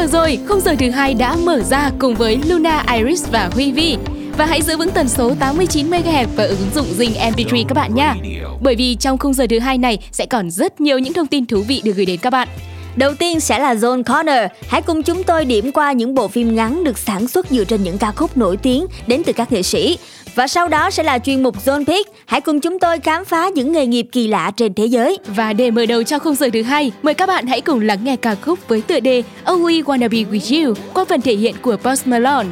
giờ rồi, khung giờ thứ hai đã mở ra cùng với Luna, Iris và Huy Vi. Và hãy giữ vững tần số 89 MHz và ứng dụng Zing MP3 các bạn nhé. Bởi vì trong khung giờ thứ hai này sẽ còn rất nhiều những thông tin thú vị được gửi đến các bạn. Đầu tiên sẽ là Zone Corner. Hãy cùng chúng tôi điểm qua những bộ phim ngắn được sản xuất dựa trên những ca khúc nổi tiếng đến từ các nghệ sĩ. Và sau đó sẽ là chuyên mục Zone Pick. Hãy cùng chúng tôi khám phá những nghề nghiệp kỳ lạ trên thế giới. Và để mở đầu cho khung giờ thứ hai, mời các bạn hãy cùng lắng nghe ca khúc với tựa đề Oh We Wanna Be With You qua phần thể hiện của Post Malone.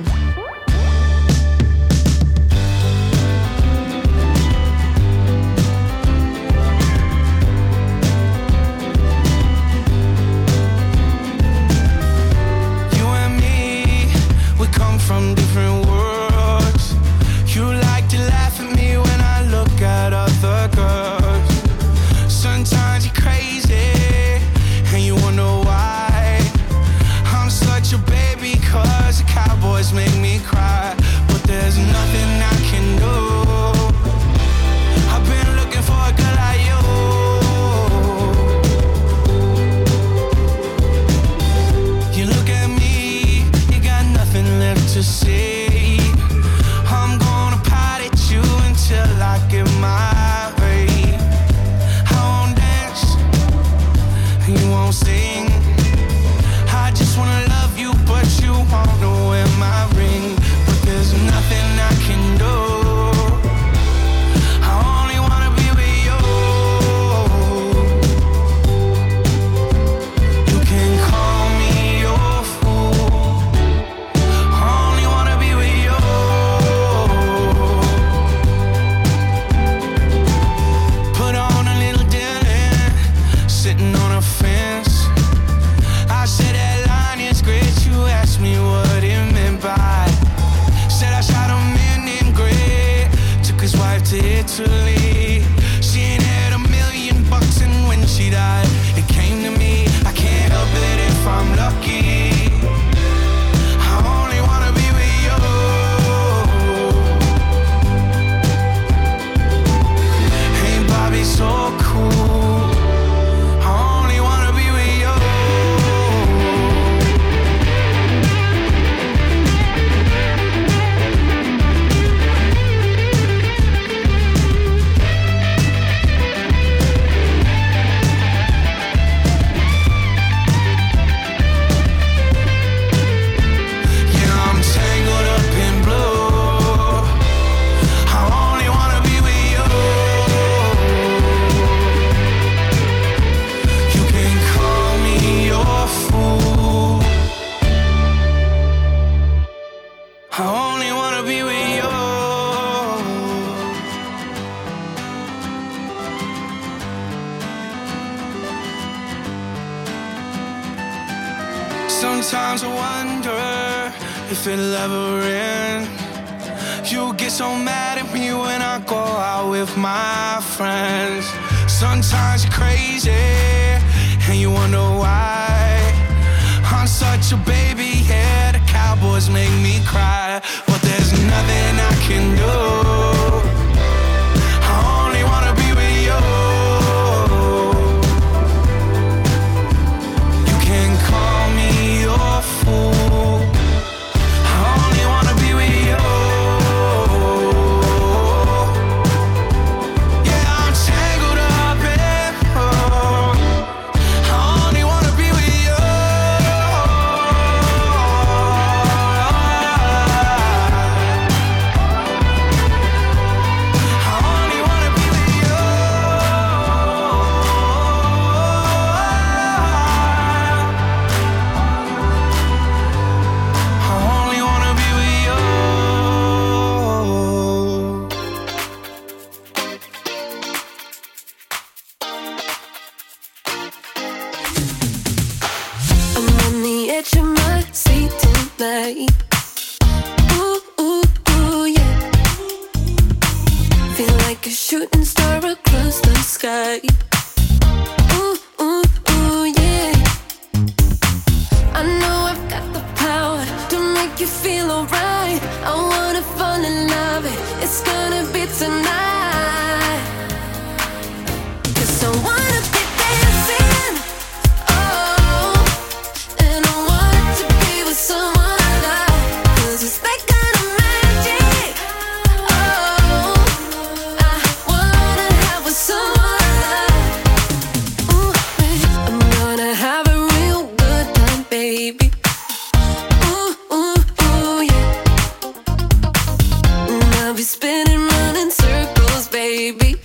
running circles, baby.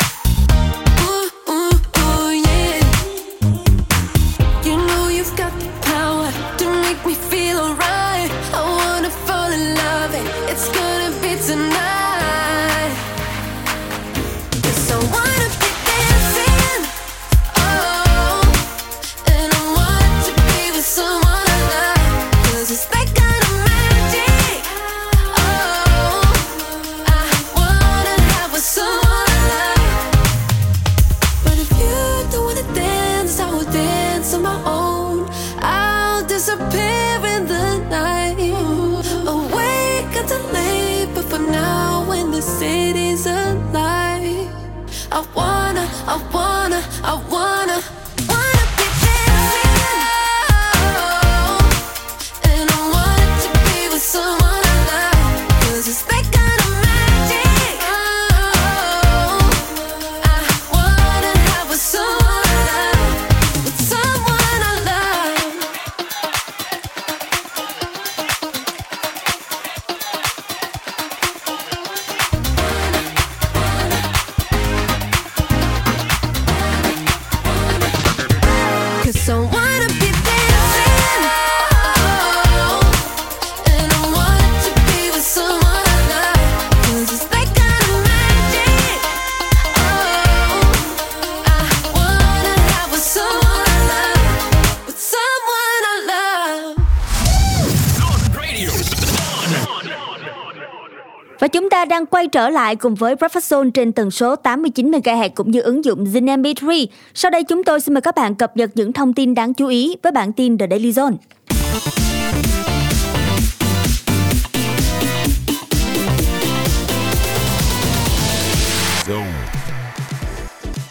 Quay trở lại cùng với Breakfast Zone trên tần số 89 MHz cũng như ứng dụng Zin MP3. Sau đây chúng tôi xin mời các bạn cập nhật những thông tin đáng chú ý với bản tin The Daily Zone.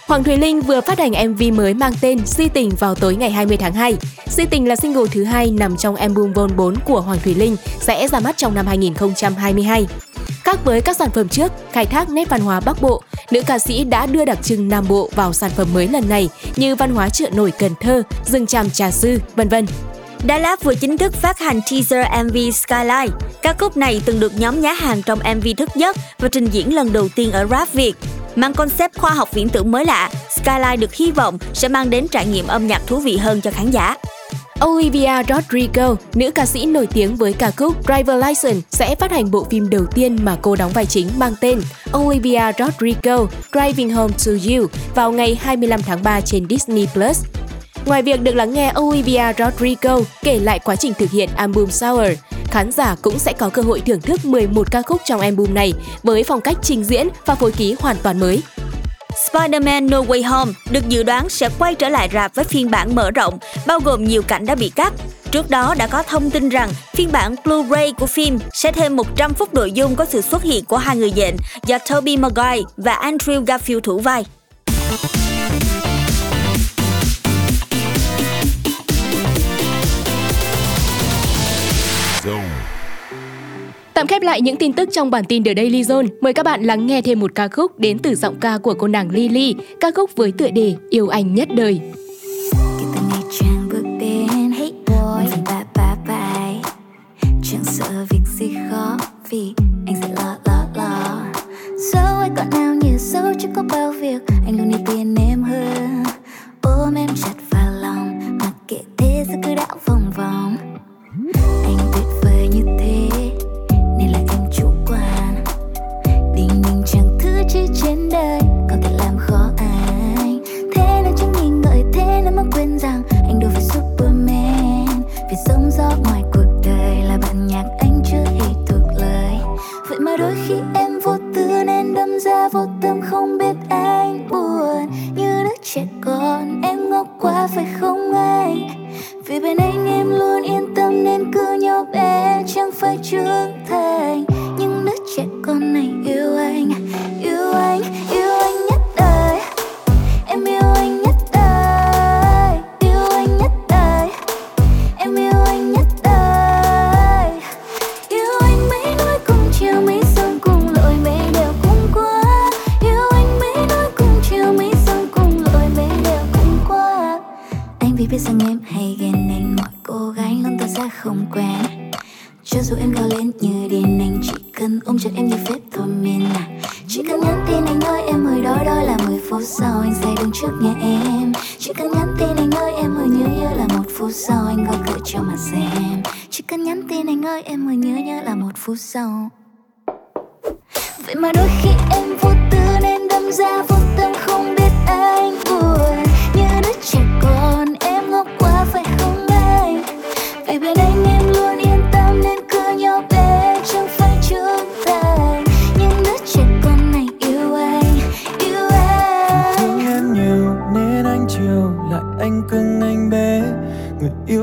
Hoàng Thùy Linh vừa phát hành MV mới mang tên Si Tình vào tối ngày 20 tháng 2. Si Tình là single thứ hai nằm trong album Vol 4 của Hoàng Thùy Linh, sẽ ra mắt trong năm 2022. Khác với các sản phẩm trước, khai thác nét văn hóa Bắc Bộ, nữ ca sĩ đã đưa đặc trưng Nam Bộ vào sản phẩm mới lần này như văn hóa chợ nổi Cần Thơ, rừng tràm trà sư, vân vân. Đà Lạt vừa chính thức phát hành teaser MV Skyline. Ca khúc này từng được nhóm nhá hàng trong MV thức giấc và trình diễn lần đầu tiên ở Rap Việt. Mang concept khoa học viễn tưởng mới lạ, Skyline được hy vọng sẽ mang đến trải nghiệm âm nhạc thú vị hơn cho khán giả. Olivia Rodrigo, nữ ca sĩ nổi tiếng với ca khúc Driver License sẽ phát hành bộ phim đầu tiên mà cô đóng vai chính mang tên Olivia Rodrigo Driving Home to You vào ngày 25 tháng 3 trên Disney+. Ngoài việc được lắng nghe Olivia Rodrigo kể lại quá trình thực hiện album Sour, khán giả cũng sẽ có cơ hội thưởng thức 11 ca khúc trong album này với phong cách trình diễn và phối khí hoàn toàn mới. Spider-Man No Way Home được dự đoán sẽ quay trở lại rạp với phiên bản mở rộng, bao gồm nhiều cảnh đã bị cắt. Trước đó đã có thông tin rằng phiên bản Blu-ray của phim sẽ thêm 100 phút nội dung có sự xuất hiện của hai người dện do Tobey Maguire và Andrew Garfield thủ vai. Tạm khép lại những tin tức trong bản tin The Daily Zone, mời các bạn lắng nghe thêm một ca khúc đến từ giọng ca của cô nàng Lily, ca khúc với tựa đề Yêu anh nhất đời. Chẳng sợ việc gì khó vì anh sẽ lo lo lo. Dẫu ai còn nào nhiều dẫu chứ có bao việc. Anh luôn đi tiền em hơn.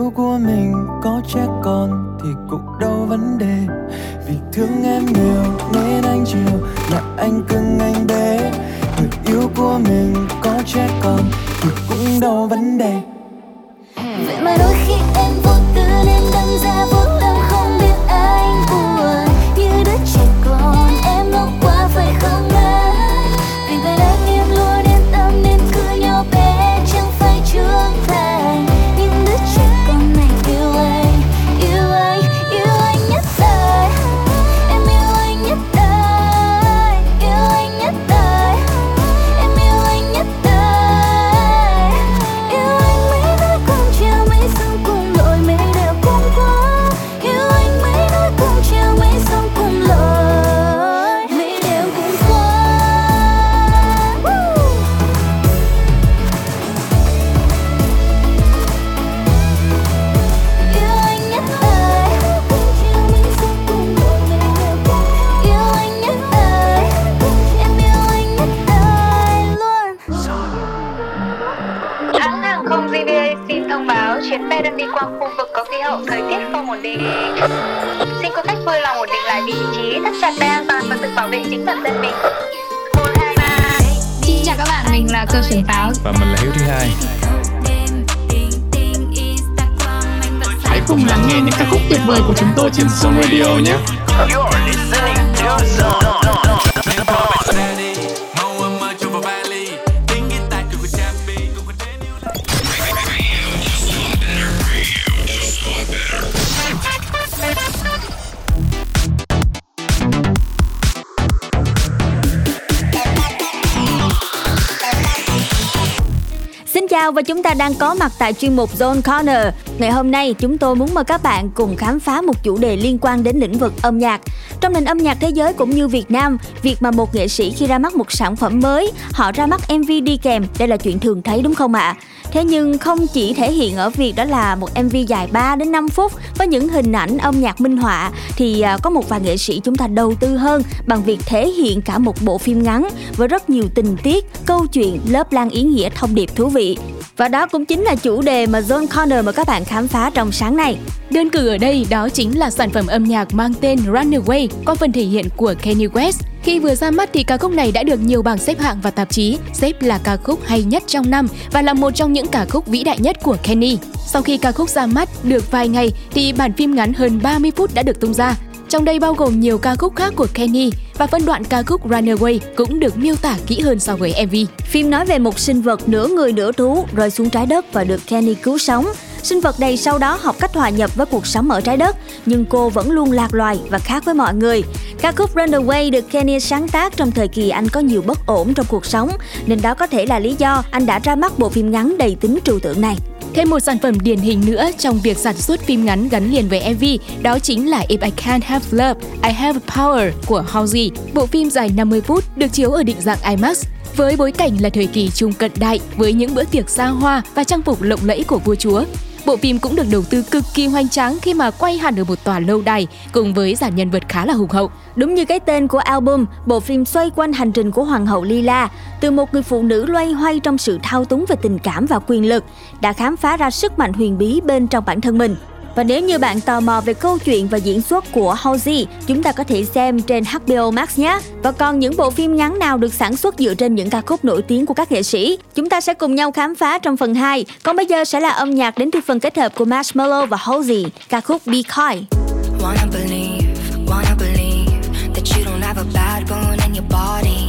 Yêu của mình có trẻ con thì cũng đâu vấn đề. Vì thương em nhiều nên anh chiều là anh cưng anh bé. Người yêu của mình có trẻ con thì cũng đâu vấn đề. Vậy mà đôi khi em vô tư nên đâm ra vô lời vệ chính bản thân mình. Xin chào các bạn, mình là cơ trưởng pháo. và mình là Hiếu thứ hai Hãy cùng lắng nghe những ca khúc tuyệt vời của chúng tôi trên Zone Radio nhé. Xin chào và chúng ta đang có mặt tại chuyên mục Zone Corner. Ngày hôm nay, chúng tôi muốn mời các bạn cùng khám phá một chủ đề liên quan đến lĩnh vực âm nhạc. Trong nền âm nhạc thế giới cũng như Việt Nam, việc mà một nghệ sĩ khi ra mắt một sản phẩm mới, họ ra mắt MV đi kèm, đây là chuyện thường thấy đúng không ạ? Thế nhưng không chỉ thể hiện ở việc đó là một MV dài 3 đến 5 phút với những hình ảnh âm nhạc minh họa thì à, có một vài nghệ sĩ chúng ta đầu tư hơn bằng việc thể hiện cả một bộ phim ngắn với rất nhiều tình tiết, câu chuyện, lớp lan ý nghĩa thông điệp thú vị. Và đó cũng chính là chủ đề mà John Connor mời các bạn khám phá trong sáng nay. Đơn cử ở đây đó chính là sản phẩm âm nhạc mang tên Runaway có phần thể hiện của Kanye West. Khi vừa ra mắt thì ca khúc này đã được nhiều bảng xếp hạng và tạp chí xếp là ca khúc hay nhất trong năm và là một trong những ca khúc vĩ đại nhất của Kenny. Sau khi ca khúc ra mắt được vài ngày thì bản phim ngắn hơn 30 phút đã được tung ra. Trong đây bao gồm nhiều ca khúc khác của Kenny và phân đoạn ca khúc Runaway cũng được miêu tả kỹ hơn so với MV. Phim nói về một sinh vật nửa người nửa thú rơi xuống trái đất và được Kenny cứu sống. Sinh vật này sau đó học cách hòa nhập với cuộc sống ở trái đất, nhưng cô vẫn luôn lạc loài và khác với mọi người. Ca khúc Runaway được Kenny sáng tác trong thời kỳ anh có nhiều bất ổn trong cuộc sống, nên đó có thể là lý do anh đã ra mắt bộ phim ngắn đầy tính trừu tượng này. Thêm một sản phẩm điển hình nữa trong việc sản xuất phim ngắn gắn liền với MV, đó chính là If I Can't Have Love, I Have Power của Halsey. Bộ phim dài 50 phút được chiếu ở định dạng IMAX với bối cảnh là thời kỳ trung cận đại với những bữa tiệc xa hoa và trang phục lộng lẫy của vua chúa. Bộ phim cũng được đầu tư cực kỳ hoành tráng khi mà quay hẳn ở một tòa lâu đài cùng với dàn nhân vật khá là hùng hậu. Đúng như cái tên của album, bộ phim xoay quanh hành trình của Hoàng hậu Lila, từ một người phụ nữ loay hoay trong sự thao túng về tình cảm và quyền lực, đã khám phá ra sức mạnh huyền bí bên trong bản thân mình. Và nếu như bạn tò mò về câu chuyện và diễn xuất của Halsey, chúng ta có thể xem trên HBO Max nhé. Và còn những bộ phim ngắn nào được sản xuất dựa trên những ca khúc nổi tiếng của các nghệ sĩ, chúng ta sẽ cùng nhau khám phá trong phần 2. Còn bây giờ sẽ là âm nhạc đến từ phần kết hợp của Marshmallow và Halsey, ca khúc Be Coy. Wanna believe, wanna believe that you don't have a bad bone in your body.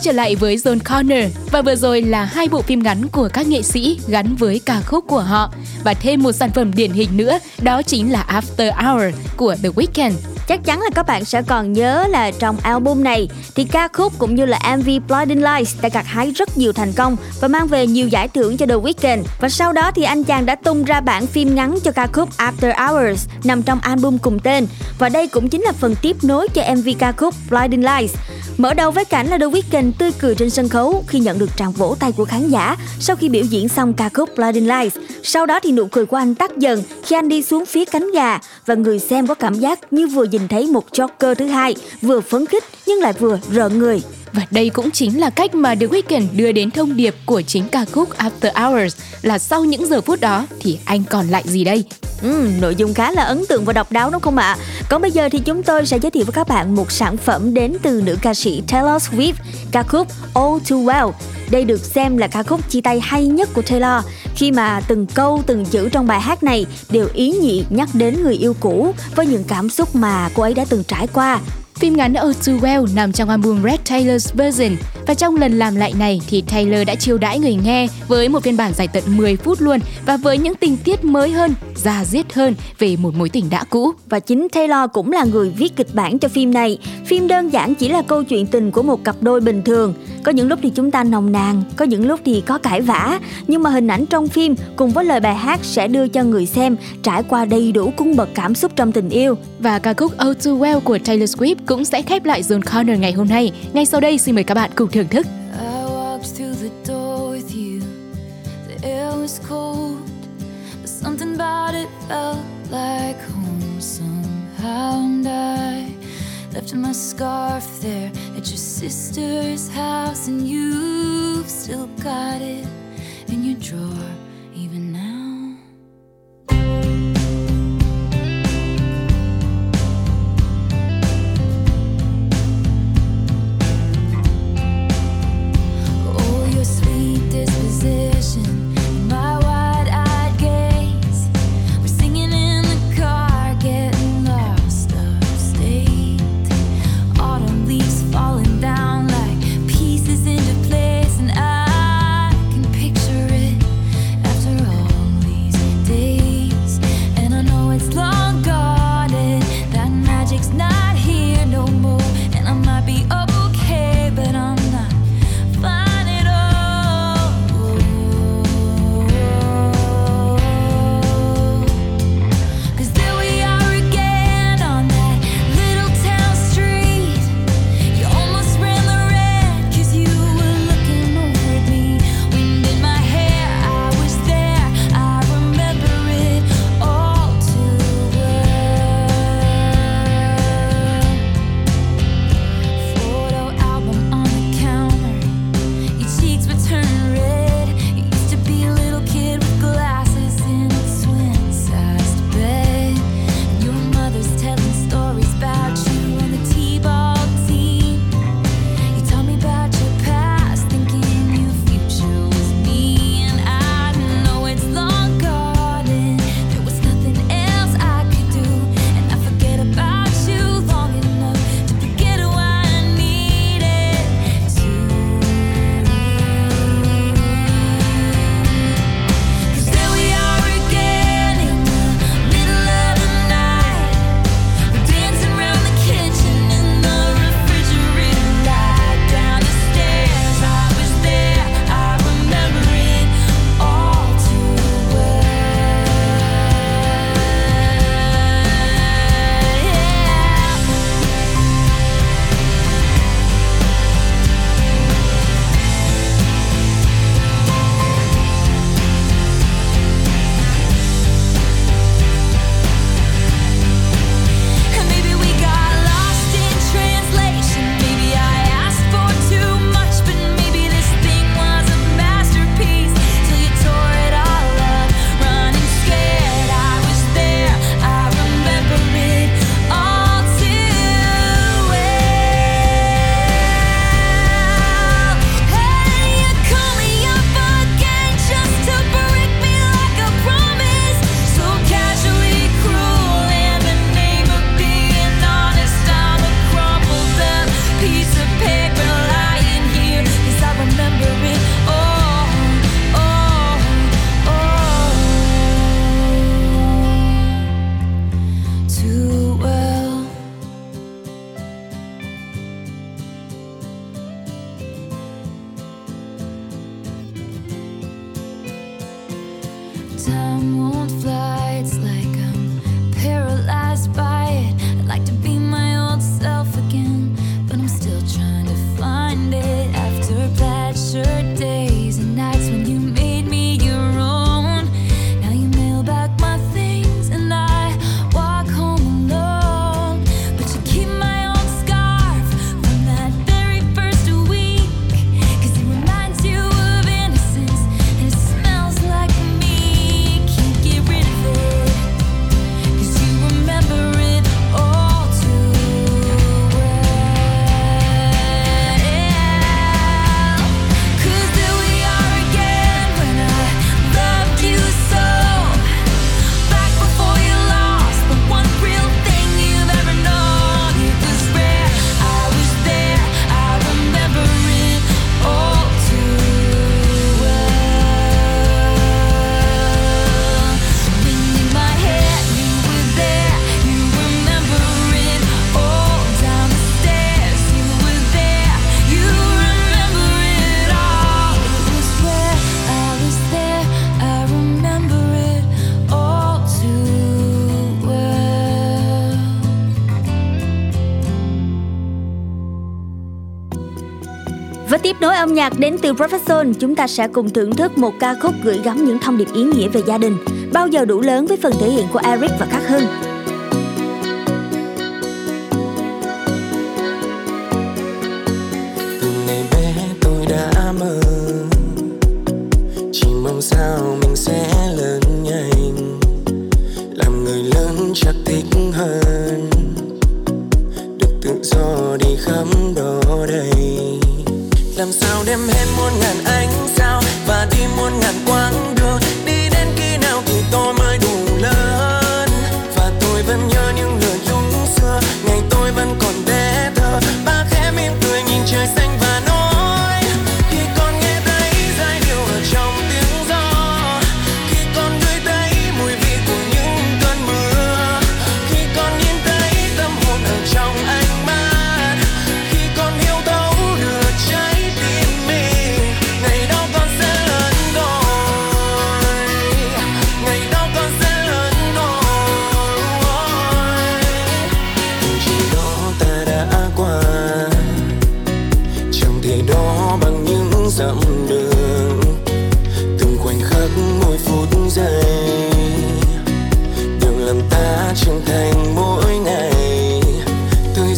Quay trở lại với John Connor và vừa rồi là hai bộ phim ngắn của các nghệ sĩ gắn với ca khúc của họ và thêm một sản phẩm điển hình nữa, đó chính là After Hour của The Weeknd. Chắc chắn là các bạn sẽ còn nhớ là trong album này, thì ca khúc cũng như là MV Blinding Lights đã gặt hái rất nhiều thành công và mang về nhiều giải thưởng cho The Weeknd. Và sau đó thì anh chàng đã tung ra bản phim ngắn cho ca khúc After Hours nằm trong album cùng tên. Và đây cũng chính là phần tiếp nối cho MV ca khúc Blinding Lights. Mở đầu với cảnh là The Weeknd tươi cười trên sân khấu khi nhận được tràng vỗ tay của khán giả sau khi biểu diễn xong ca khúc Blinding Lights. Sau đó thì nụ cười của anh tắt dần khi anh đi xuống phía cánh gà và người xem có cảm giác như vừa nhìn thấy một Joker thứ hai, vừa phấn khích nhưng lại vừa rợn người. Và đây cũng chính là cách mà The Weeknd đưa đến thông điệp của chính ca khúc After Hours là sau những giờ phút đó thì anh còn lại gì đây? Ừ, nội dung khá là ấn tượng và độc đáo đúng không ạ? Còn bây giờ thì chúng tôi sẽ giới thiệu với các bạn một sản phẩm đến từ nữ ca sĩ Taylor Swift, ca khúc All Too Well. Đây được xem là ca khúc chia tay hay nhất của Taylor khi mà từng câu từng chữ trong bài hát này đều ý nhị nhắc đến người yêu cũ với những cảm xúc mà cô ấy đã từng trải qua Phim ngắn All Too Well nằm trong album Red Taylor's Version và trong lần làm lại này thì Taylor đã chiêu đãi người nghe với một phiên bản dài tận 10 phút luôn và với những tình tiết mới hơn, da diết hơn về một mối tình đã cũ. Và chính Taylor cũng là người viết kịch bản cho phim này. Phim đơn giản chỉ là câu chuyện tình của một cặp đôi bình thường. Có những lúc thì chúng ta nồng nàn, có những lúc thì có cãi vã, nhưng mà hình ảnh trong phim cùng với lời bài hát sẽ đưa cho người xem trải qua đầy đủ cung bậc cảm xúc trong tình yêu. Và ca khúc All Too Well của Taylor Swift cũng sẽ khép lại Zone Corner ngày hôm nay. Ngay sau đây xin mời các bạn cùng thưởng thức. Something about it felt like home somehow, and I left my scarf there at your sister's house, and you've still got it in your drawer. Và passion âm nhạc đến từ Professor, chúng ta sẽ cùng thưởng thức một ca khúc gửi gắm những thông điệp ý nghĩa về gia đình, bao giờ đủ lớn với phần thể hiện của Eric và Khắc Hưng.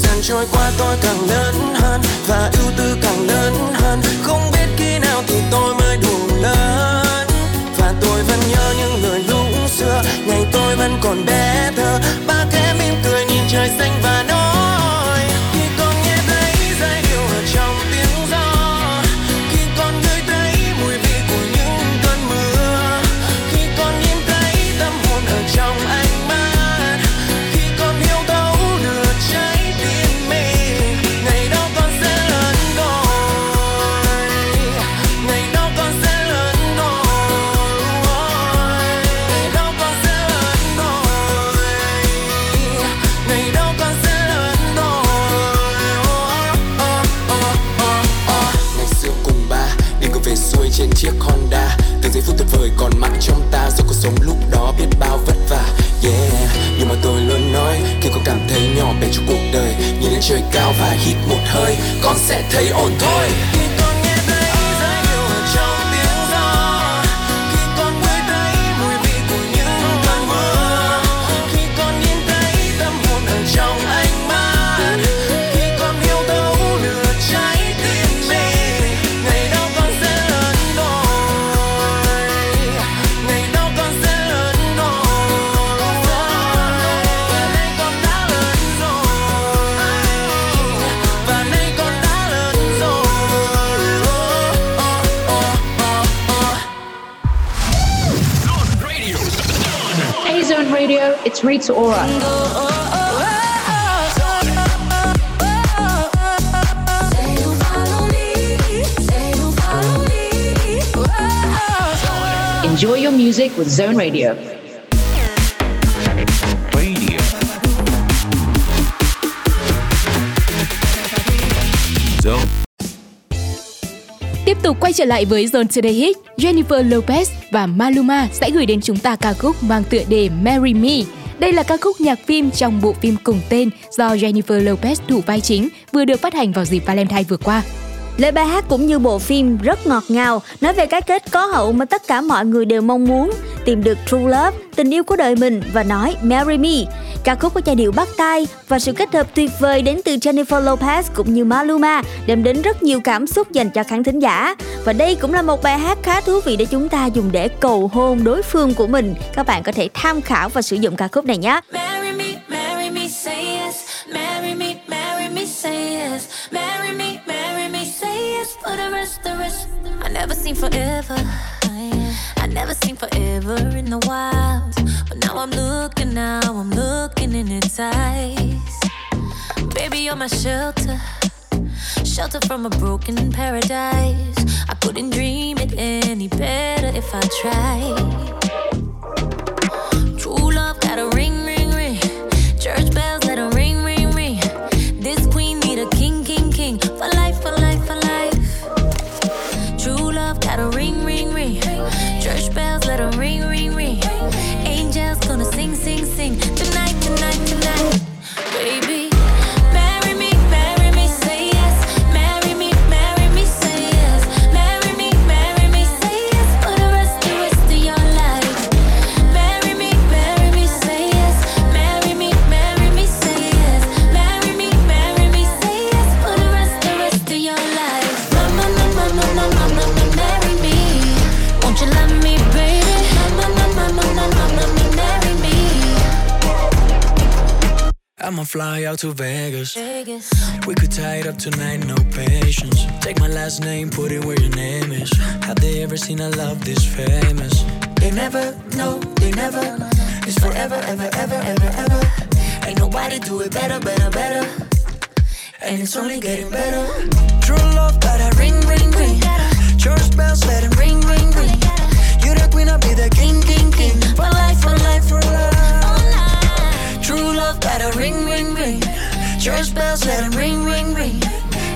gian trôi qua tôi càng lớn hơn và ưu tư càng lớn hơn. Không biết khi nào thì tôi mới đủ lớn. Và tôi vẫn nhớ những lời lúc xưa, ngày tôi vẫn còn bé thơ. Ba kẽ mỉm cười nhìn trời xanh và trời cao và hít một hơi con sẽ thấy ổn thôi. Rita Ora. Enjoy your music with Zone Radio. Radio. Zone. Tiếp tục quay trở lại với Zone Today Hit, Jennifer Lopez và Maluma sẽ gửi đến chúng ta ca khúc mang tựa đề Marry Me. Đây là ca khúc nhạc phim trong bộ phim cùng tên do Jennifer Lopez thủ vai chính vừa được phát hành vào dịp Valentine vừa qua. Lời bài hát cũng như bộ phim rất ngọt ngào, nói về cái kết có hậu mà tất cả mọi người đều mong muốn, tìm được true love, tình yêu của đời mình và nói marry me. Ca khúc có giai điệu bắt tai và sự kết hợp tuyệt vời đến từ Jennifer Lopez cũng như Maluma đem đến rất nhiều cảm xúc dành cho khán thính giả. Và đây cũng là một bài hát khá thú vị để chúng ta dùng để cầu hôn đối phương của mình. Các bạn có thể tham khảo và sử dụng ca khúc này nhé. Marry me, marry me, say yes. Marry me, marry me, say yes. Marry me, marry for the rest, the rest. I never seen forever. I never seen forever in the wild. But now I'm looking, now I'm looking in its eyes. Baby, you're my shelter. Shelter from a broken paradise. I couldn't dream it any better if I tried. True love got a ring, ring, ring. Church bells let them ring, ring, ring. This queen need a king, king, king. For life, A ring, ring, ring. Church bells let them ring, ring, ring. Angels gonna sing, sing, sing. Fly out to Vegas. We could tie it up tonight, no patience. Take my last name, put it where your name is. Have they ever seen a love this famous? They never, no, they never. It's forever, ever, ever, ever, ever. Ain't nobody do it better, better, better. And it's only getting better. True love, got a ring, ring, ring. Church bells, let it ring, ring, ring. You the queen, I'll be the king, king, king. For life, for life, for life. True love, a ring, ring, ring. Church bells, let ring, ring, ring.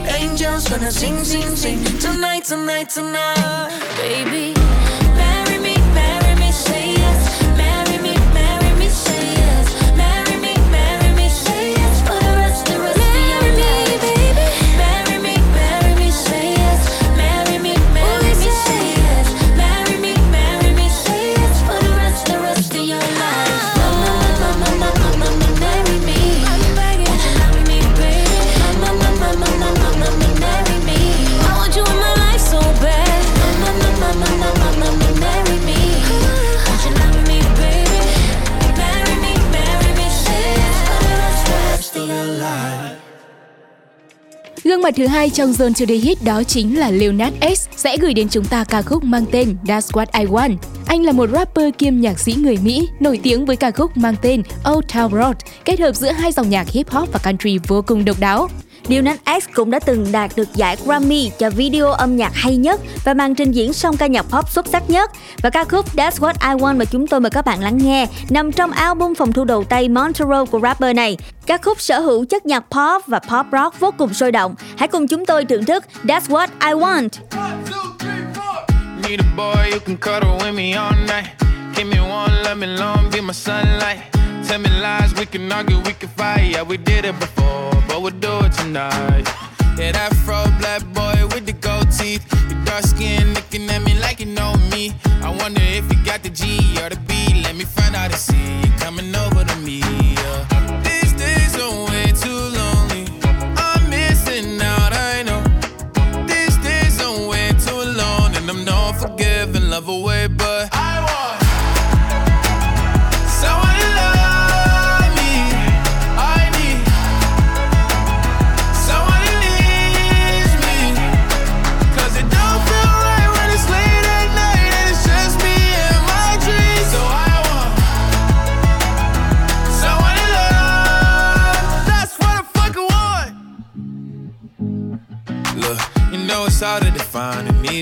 Angels gonna sing, sing, sing. Tonight, tonight, tonight. Baby, mặt thứ hai trong Zone Today Hit đó chính là Lil Nas X sẽ gửi đến chúng ta ca khúc mang tên That's What I Want. Anh là một rapper kiêm nhạc sĩ người Mỹ, nổi tiếng với ca khúc mang tên Old Town Road, kết hợp giữa hai dòng nhạc hip hop và country vô cùng độc đáo. Lil Nas X cũng đã từng đạt được giải Grammy cho video âm nhạc hay nhất và màn trình diễn song ca nhạc pop xuất sắc nhất. Và ca khúc That's What I Want mà chúng tôi mời các bạn lắng nghe nằm trong album phòng thu đầu tay Montero của rapper này. Ca khúc sở hữu chất nhạc pop và pop rock vô cùng sôi động. Hãy cùng chúng tôi thưởng thức That's What I Want. Need a boy who can cuddle with me all night. Give me one, let me long, be my sunlight. Tell me lies, we can argue, we can fight. Yeah, we did it before, but we'll do it tonight. Yeah, that fro black boy with the gold teeth. Your dark skin looking at me like you know me. I wonder if you got the G or the B. Let me find out and see you coming over to me.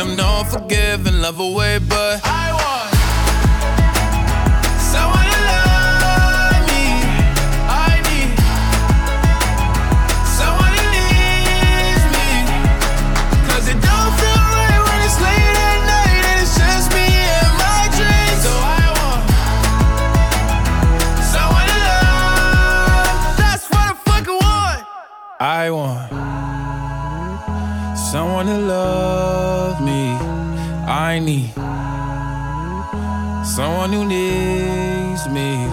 I'm not forgiving love away, but I want I need someone who needs me.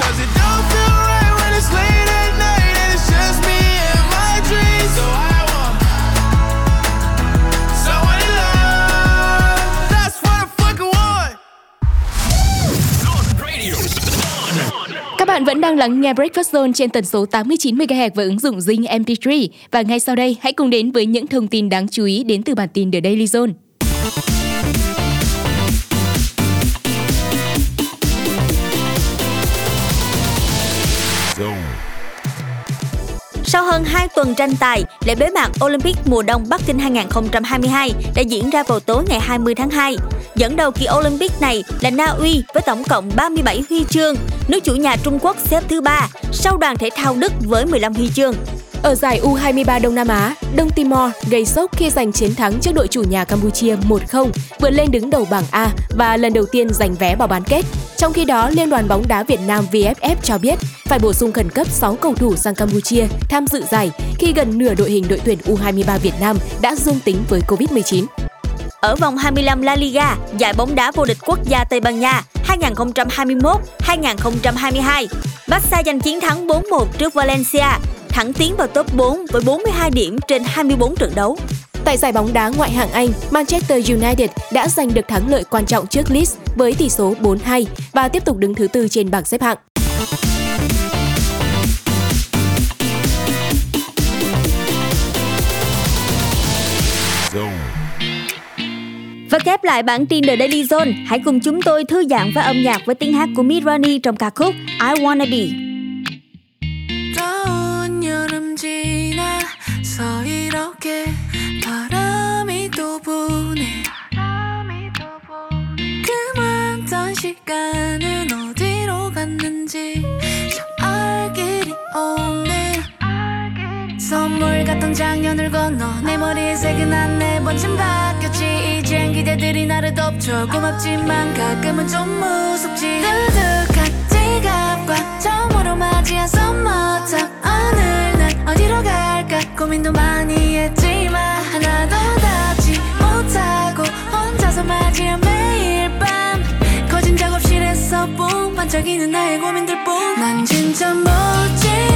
Cause it don't feel right when it's late at night and it's just me and my dreams. So I want someone in love. That's what I fucking want. Các bạn vẫn đang lắng nghe Breakfast Zone trên tần số 89 MHz với ứng dụng Zing MP3 và ngay sau đây, hãy cùng đến với những thông tin đáng chú ý đến từ bản tin The Daily Zone. Hơn 2 tuần tranh tài, lễ bế mạc Olympic mùa đông Bắc Kinh 2022 đã diễn ra vào tối ngày 20 tháng 2. Dẫn đầu kỳ Olympic này là Na Uy với tổng cộng 37 huy chương, nước chủ nhà Trung Quốc xếp thứ ba sau đoàn thể thao Đức với 15 huy chương. Ở giải U23 Đông Nam Á, Đông Timor gây sốc khi giành chiến thắng trước đội chủ nhà Campuchia 1-0, vượt lên đứng đầu bảng A và lần đầu tiên giành vé vào bán kết. Trong khi đó, Liên đoàn bóng đá Việt Nam VFF cho biết phải bổ sung khẩn cấp 6 cầu thủ sang Campuchia tham dự giải khi gần nửa đội hình đội tuyển U23 Việt Nam đã dương tính với Covid-19. Ở vòng 25 La Liga, giải bóng đá vô địch quốc gia Tây Ban Nha 2021-2022, Barca giành chiến thắng 4-1 trước Valencia, thẳng tiến vào top 4 với 42 điểm trên 24 trận đấu. Tại giải bóng đá ngoại hạng Anh, Manchester United đã giành được thắng lợi quan trọng trước Leeds với tỷ số 4-2 và tiếp tục đứng thứ tư trên bảng xếp hạng. Và khép lại bản tin The Daily Zone, hãy cùng chúng tôi thư giãn với âm nhạc với tiếng hát của Mirani trong ca khúc I Wanna Be. 이렇게 바람이 또 부네. 그만던 시간은 어디로 갔는지 참알 길이 없네. 선물 같던 작년을 건너 내 머리에 새긴 안내 번쯤 바뀌었지. 이젠 기대들이 나를 덮쳐 고맙지만 가끔은 좀 무섭지. 그득한 지갑과 처음으로 맞이한 썸머탑 오늘 난 어디로 갈까 고민도 많이 했지만 하나도 닿지 못하고 혼자서 맞이한 매일 밤. 거진 작업실에서 뿜 반짝이는 나의 고민들뿐 난 진짜 멋지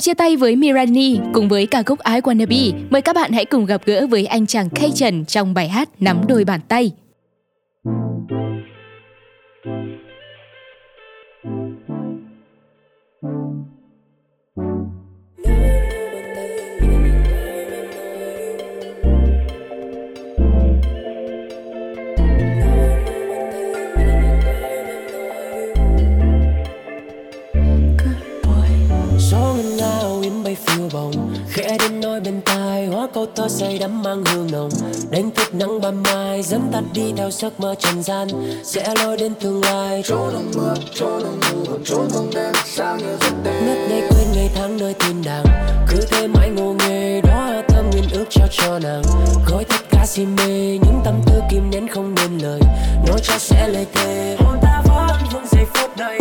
Tạm chia tay với Mirani cùng với ca khúc I Wanna Be. Mời các bạn hãy cùng gặp gỡ với anh chàng Kay Trần trong bài hát Nắm đôi bàn tay. Say đắm mang hương nồng. Đánh thức nắng ban mai dẫn tắt đi theo giấc mơ trần gian. Sẽ lôi đến tương lai. Chỗ đông mưa chỗ đông mưa chỗ đông đêm sao như giấc đêm. Ngất ngây quên ngày tháng nơi thiên đàng. Cứ thế mãi ngô nghê đó thơm nguyên ước trao cho nàng. Gói tất cả si mê những tâm tư kìm nén không nên lời. Nói cho sẽ lời thề. Hôn ta vẫn vương giây phút này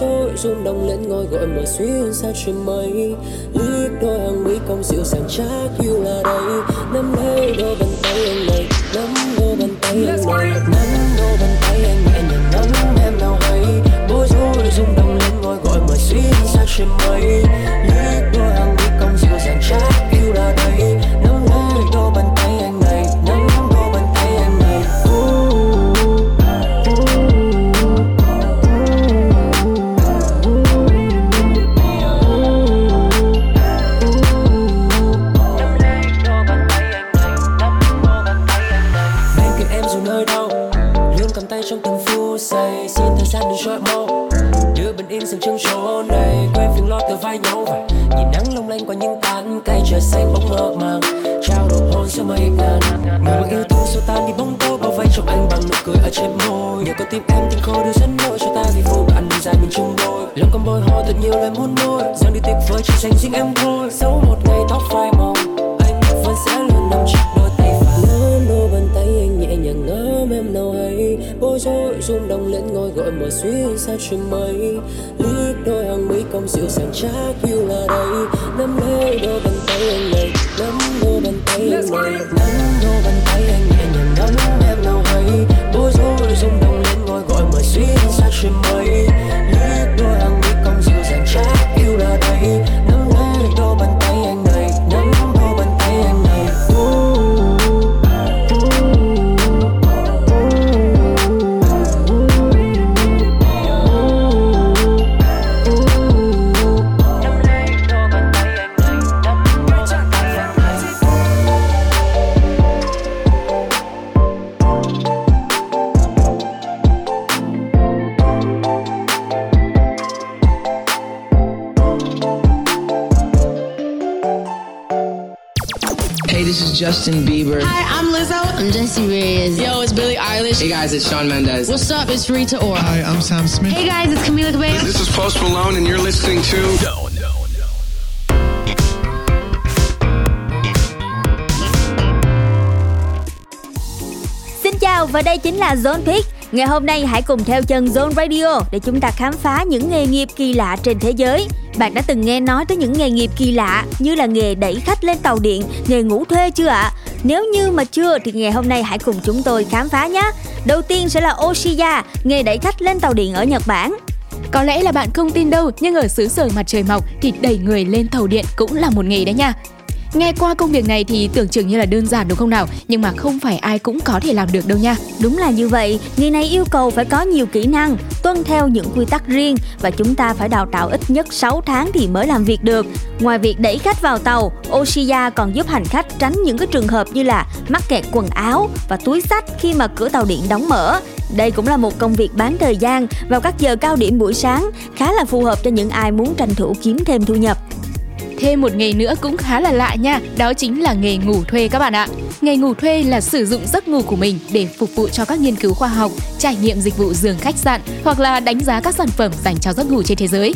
rối rung động lên ngôi gọi mở xuyên xa trên mây liếc đôi hàng mi cong dịu dàng chắc yêu là đây. Nắm lấy đôi bàn tay anh này nắm đôi bàn tay anh này nắm đôi bàn tay anh nhẹ nhàng ngắm em nào hay. Bối rối rung động lên ngôi gọi mở xuyên xa trên mây trời xanh bóng mơ màng trao đổi hôn giữa mây ngàn. Người mà yêu thương xua tan đi bóng tối bao vây trong anh bằng nụ cười ở trên môi. Nhờ có tim em tình khô đưa dẫn lối cho ta vì phút anh đi dài mình chung đôi. Lòng con bồi hồi thật nhiều lời muốn nói rằng đi tuyệt vời chỉ dành riêng em thôi. Dẫu một ngày tóc phai màu, anh vẫn sẽ luôn nằm trong đôi tay phải. Nắm đôi bàn tay anh nhẹ nhàng ngắm em nào hay. Bối rối rung động lên ngôi gọi mở suy xa trên mây cong dịu dàng chắc yêu là đây. Nắm lấy đôi bàn tay anh này nắm đôi bàn tay anh này nắm đôi bàn tay anh nhẹ nhàng ngắm em nào hay bối rối rung động lên ngôi gọi mở suy xa trên mây Justin Bieber. Hi, I'm Lizzo. I'm Jessie Reyes. Yo, it's Billie Eilish. Hey guys, it's Sean Mendez. What's up? It's Rita Ora. Hi, I'm Sam Smith. Hey guys, it's Camila Cabello. This is Post Malone, and you're listening to. Xin chào và đây chính là Zone Pick. Ngày hôm nay hãy cùng theo chân Zone Radio để chúng ta khám phá những nghề nghiệp kỳ lạ trên thế giới. Bạn đã từng nghe nói tới những nghề nghiệp kỳ lạ như là nghề đẩy khách lên tàu điện, nghề ngủ thuê chưa ạ? Nếu như mà chưa thì ngày hôm nay hãy cùng chúng tôi khám phá nhé. Đầu tiên sẽ là Oshiya, nghề đẩy khách lên tàu điện ở Nhật Bản. Có lẽ là bạn không tin đâu, nhưng ở xứ sở mặt trời mọc thì đẩy người lên tàu điện cũng là một nghề đấy nha. Nghe qua công việc này thì tưởng chừng như là đơn giản đúng không nào? Nhưng mà không phải ai cũng có thể làm được đâu nha. Đúng là như vậy, nghề này yêu cầu phải có nhiều kỹ năng, tuân theo những quy tắc riêng và chúng ta phải đào tạo ít nhất 6 tháng thì mới làm việc được. Ngoài việc đẩy khách vào tàu, Oshiya còn giúp hành khách tránh những cái trường hợp như là mắc kẹt quần áo và túi sách khi mà cửa tàu điện đóng mở. Đây cũng là một công việc bán thời gian vào các giờ cao điểm buổi sáng, khá là phù hợp cho những ai muốn tranh thủ kiếm thêm thu nhập. Thêm một nghề nữa cũng khá là lạ nha, đó chính là nghề ngủ thuê các bạn ạ. Nghề ngủ thuê là sử dụng giấc ngủ của mình để phục vụ cho các nghiên cứu khoa học, trải nghiệm dịch vụ giường khách sạn hoặc là đánh giá các sản phẩm dành cho giấc ngủ trên thế giới.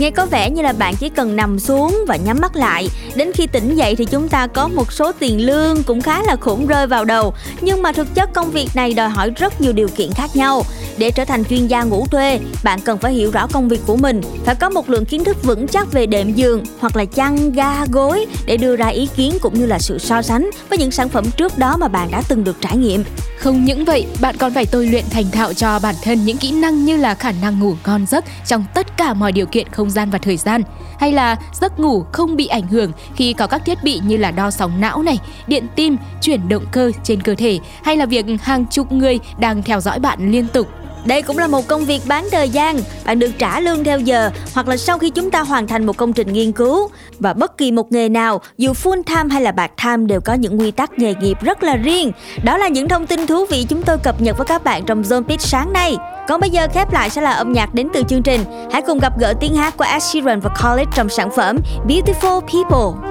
Nghe có vẻ như là bạn chỉ cần nằm xuống và nhắm mắt lại Đến khi tỉnh dậy thì chúng ta có một số tiền lương cũng khá là khủng rơi vào đầu Nhưng mà thực chất công việc này đòi hỏi rất nhiều điều kiện khác nhau để trở thành chuyên gia ngủ thuê, bạn cần phải hiểu rõ công việc của mình. Phải có một lượng kiến thức vững chắc về đệm giường hoặc là chăn, ga, gối Để đưa ra ý kiến cũng như là sự so sánh với những sản phẩm trước đó mà bạn đã từng được trải nghiệm. Không những vậy, bạn còn phải tôi luyện thành thạo cho bản thân những kỹ năng như là khả năng ngủ ngon giấc trong tất cả mọi điều kiện không gian và thời gian. Hay là giấc ngủ không bị ảnh hưởng khi có các thiết bị như là đo sóng não này, điện tim, chuyển động cơ trên cơ thể hay là việc hàng chục người đang theo dõi bạn liên tục đây cũng là một công việc bán thời gian, bạn được trả lương theo giờ hoặc là sau khi chúng ta hoàn thành một công trình nghiên cứu. Và bất kỳ một nghề nào, dù full time hay là part time đều có những quy tắc nghề nghiệp rất là riêng. Đó là những thông tin thú vị chúng tôi cập nhật với các bạn trong Zone Pitch sáng nay. Còn bây giờ khép lại sẽ là âm nhạc đến từ chương trình. Hãy cùng gặp gỡ tiếng hát của Ed Sheeran và Khalid trong sản phẩm Beautiful People.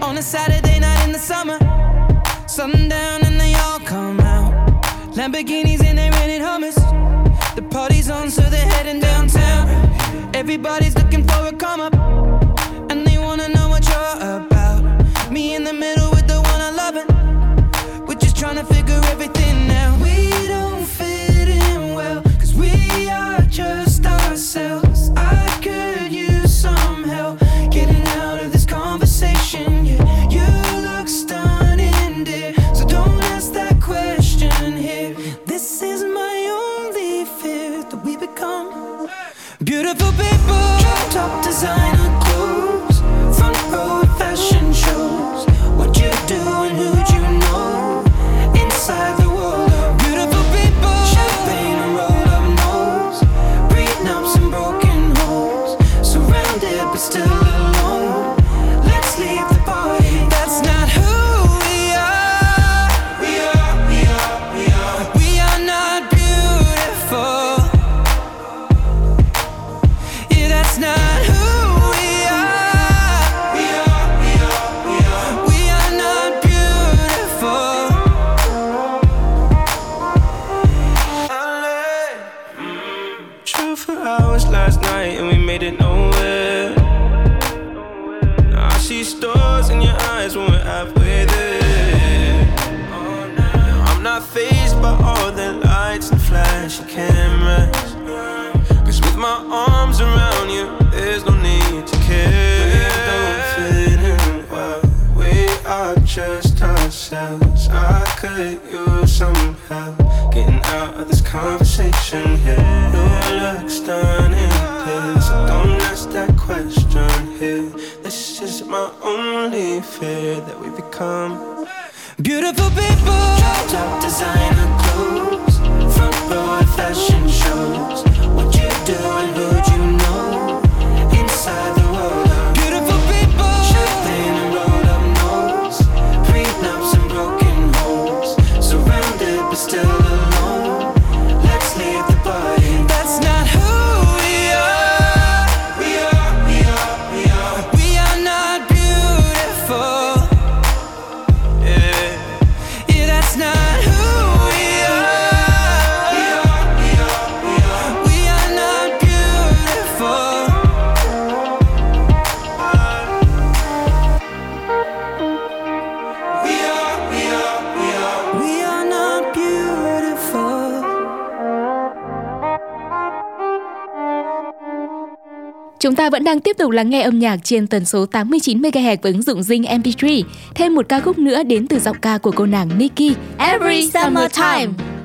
on a Saturday night in the summer. Sundown and they all come out. Lamborghinis on, so they're heading downtown. Everybody's looking for a come up, and they wanna know what you're about. Me in the middle with the one I love, it. we're just trying to figure everything out. We don't fit in well, cause we are just ourselves. Chúng ta vẫn đang tiếp tục lắng nghe âm nhạc trên tần số 89 MHz với ứng dụng Zing MP3. Thêm một ca khúc nữa đến từ giọng ca của cô nàng Nikki, Every Summer Time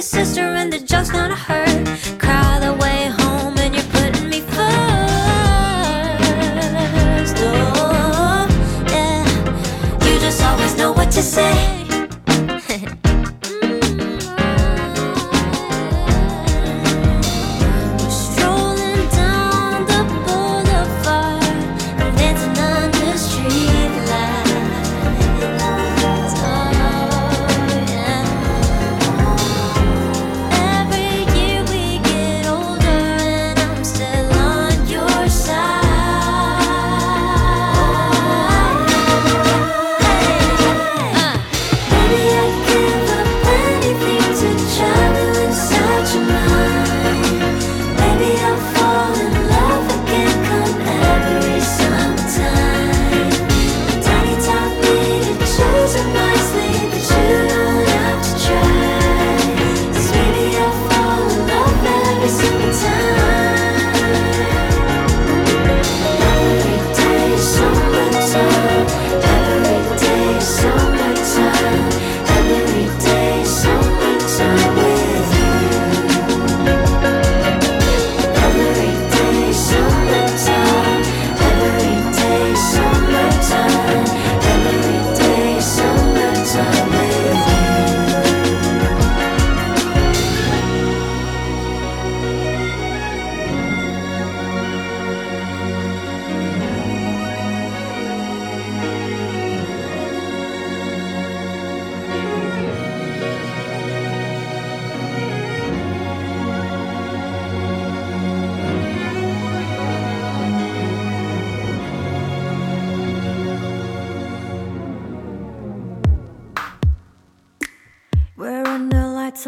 your sister and the joke's not a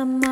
sama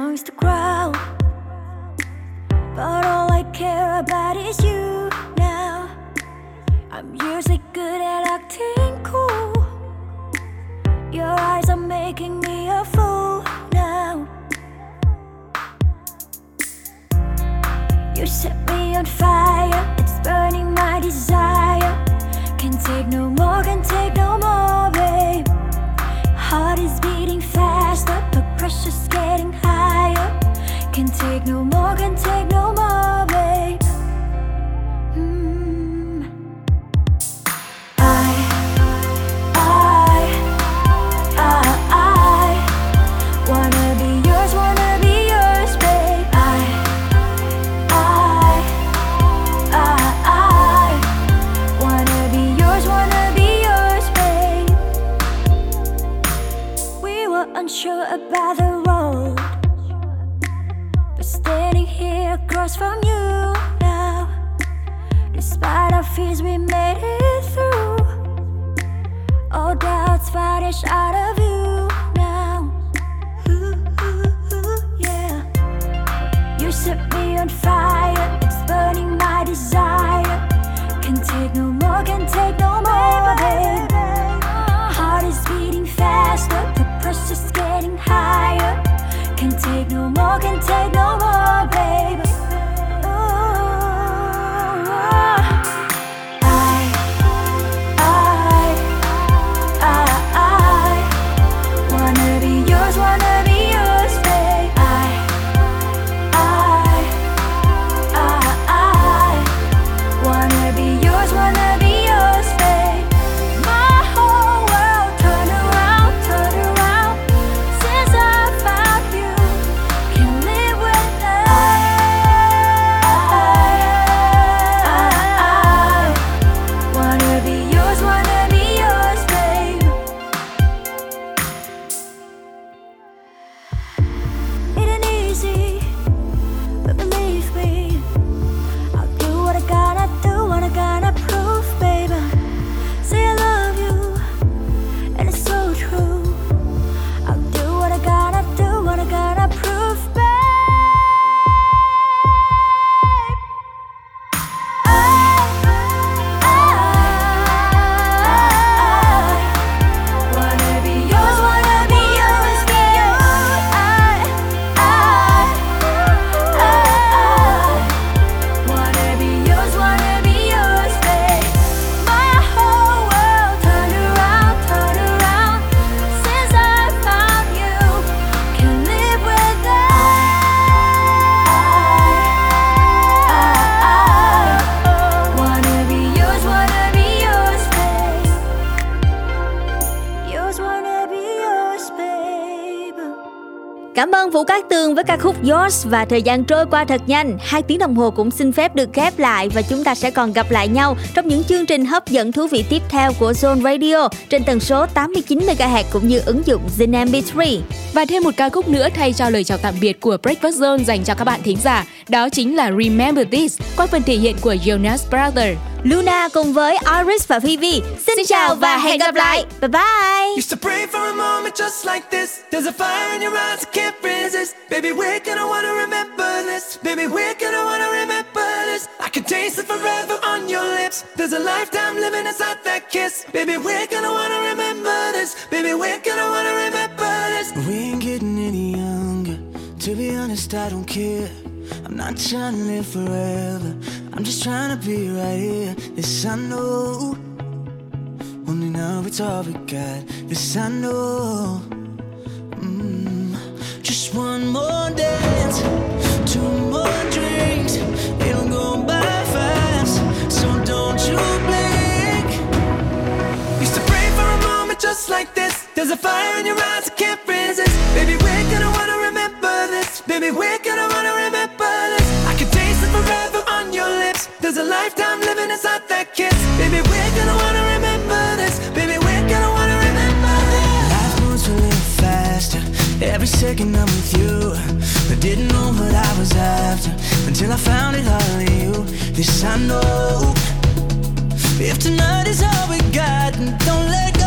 Vũ Cát Tường với ca khúc Yours và thời gian trôi qua thật nhanh. Hai tiếng đồng hồ cũng xin phép được khép lại và chúng ta sẽ còn gặp lại nhau trong những chương trình hấp dẫn thú vị tiếp theo của Zone Radio trên tần số 89 MHz cũng như ứng dụng Zin MP3. Và thêm một ca khúc nữa thay cho lời chào tạm biệt của Breakfast Zone dành cho các bạn thính giả, đó chính là Remember This qua phần thể hiện của Jonas Brothers. Luna cùng với Iris và Phoebe. Xin, chào và hẹn gặp lại. Bye bye. Used to pray for a moment just like this. There's a fire in your eyes I can't resist. Baby, we're gonna wanna remember this. Baby, we're gonna wanna remember this. I can taste it forever on your lips. There's a lifetime living inside that kiss. Baby, we're gonna wanna remember this. Baby, we're gonna wanna remember this. We ain't getting any younger. To be honest, I don't care. I'm not trying to live forever. I'm just trying to be right here. This I know. Only now it's all we got. This I know. Mm. Just one more dance, two more drinks. It'll go by fast, so don't you blink. Used to pray for a moment just like this. There's a fire in your eyes I can't resist. Baby, we're gonna wanna remember this. Baby, we're gonna lifetime living inside that kiss. Baby, we're gonna wanna remember this. Baby, we're gonna wanna remember this. Life moves a little faster. Every second I'm with you. I didn't know what I was after until I found it all in you. This I know. If tonight is all we got, don't let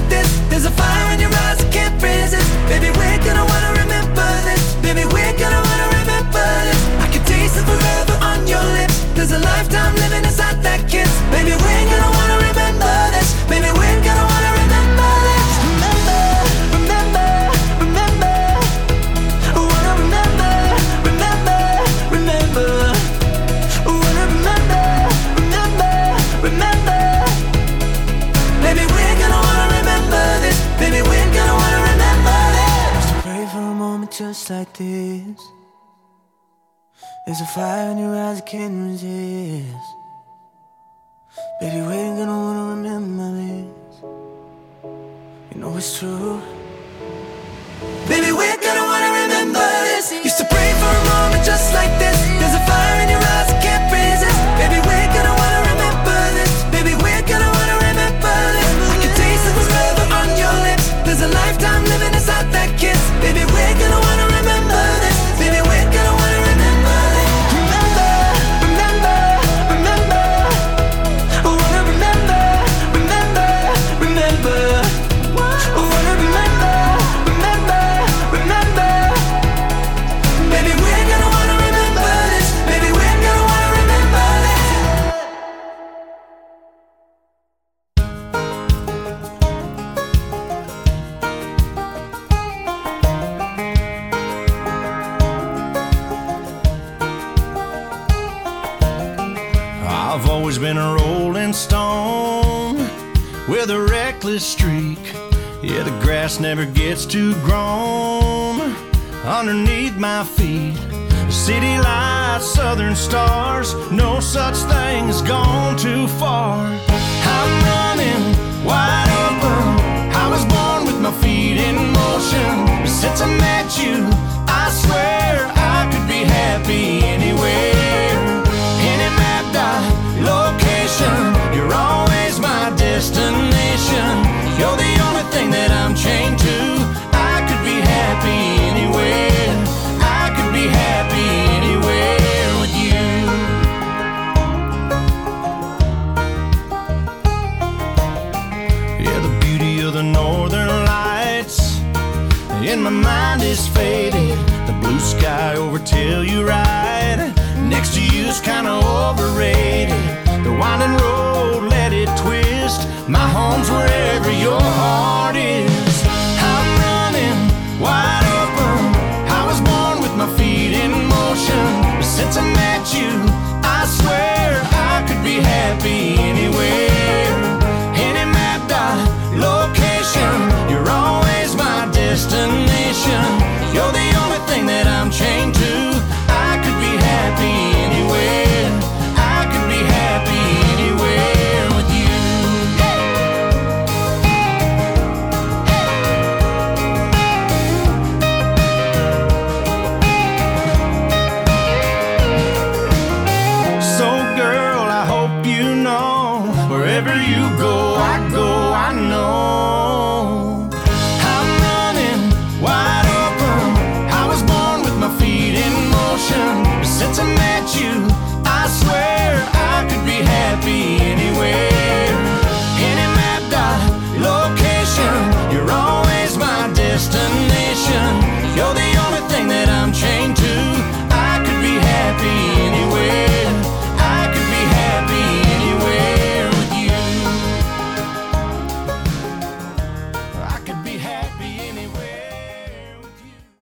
like this. There's a fire in your eyes I can't resist. Baby, we're gonna wanna There's a fire in your eyes I can't resist. Baby, we ain't gonna wanna remember this. You know it's true. Baby, we're gonna wanna remember this. Used to pray for a moment just like this. There's a fire in your eyes reckless streak. Yeah, the grass never gets too grown underneath my feet. City lights, southern stars, no such thing as gone too far. I'm running wide open. I was born with my feet in motion. Since I met you, I swear I could be happy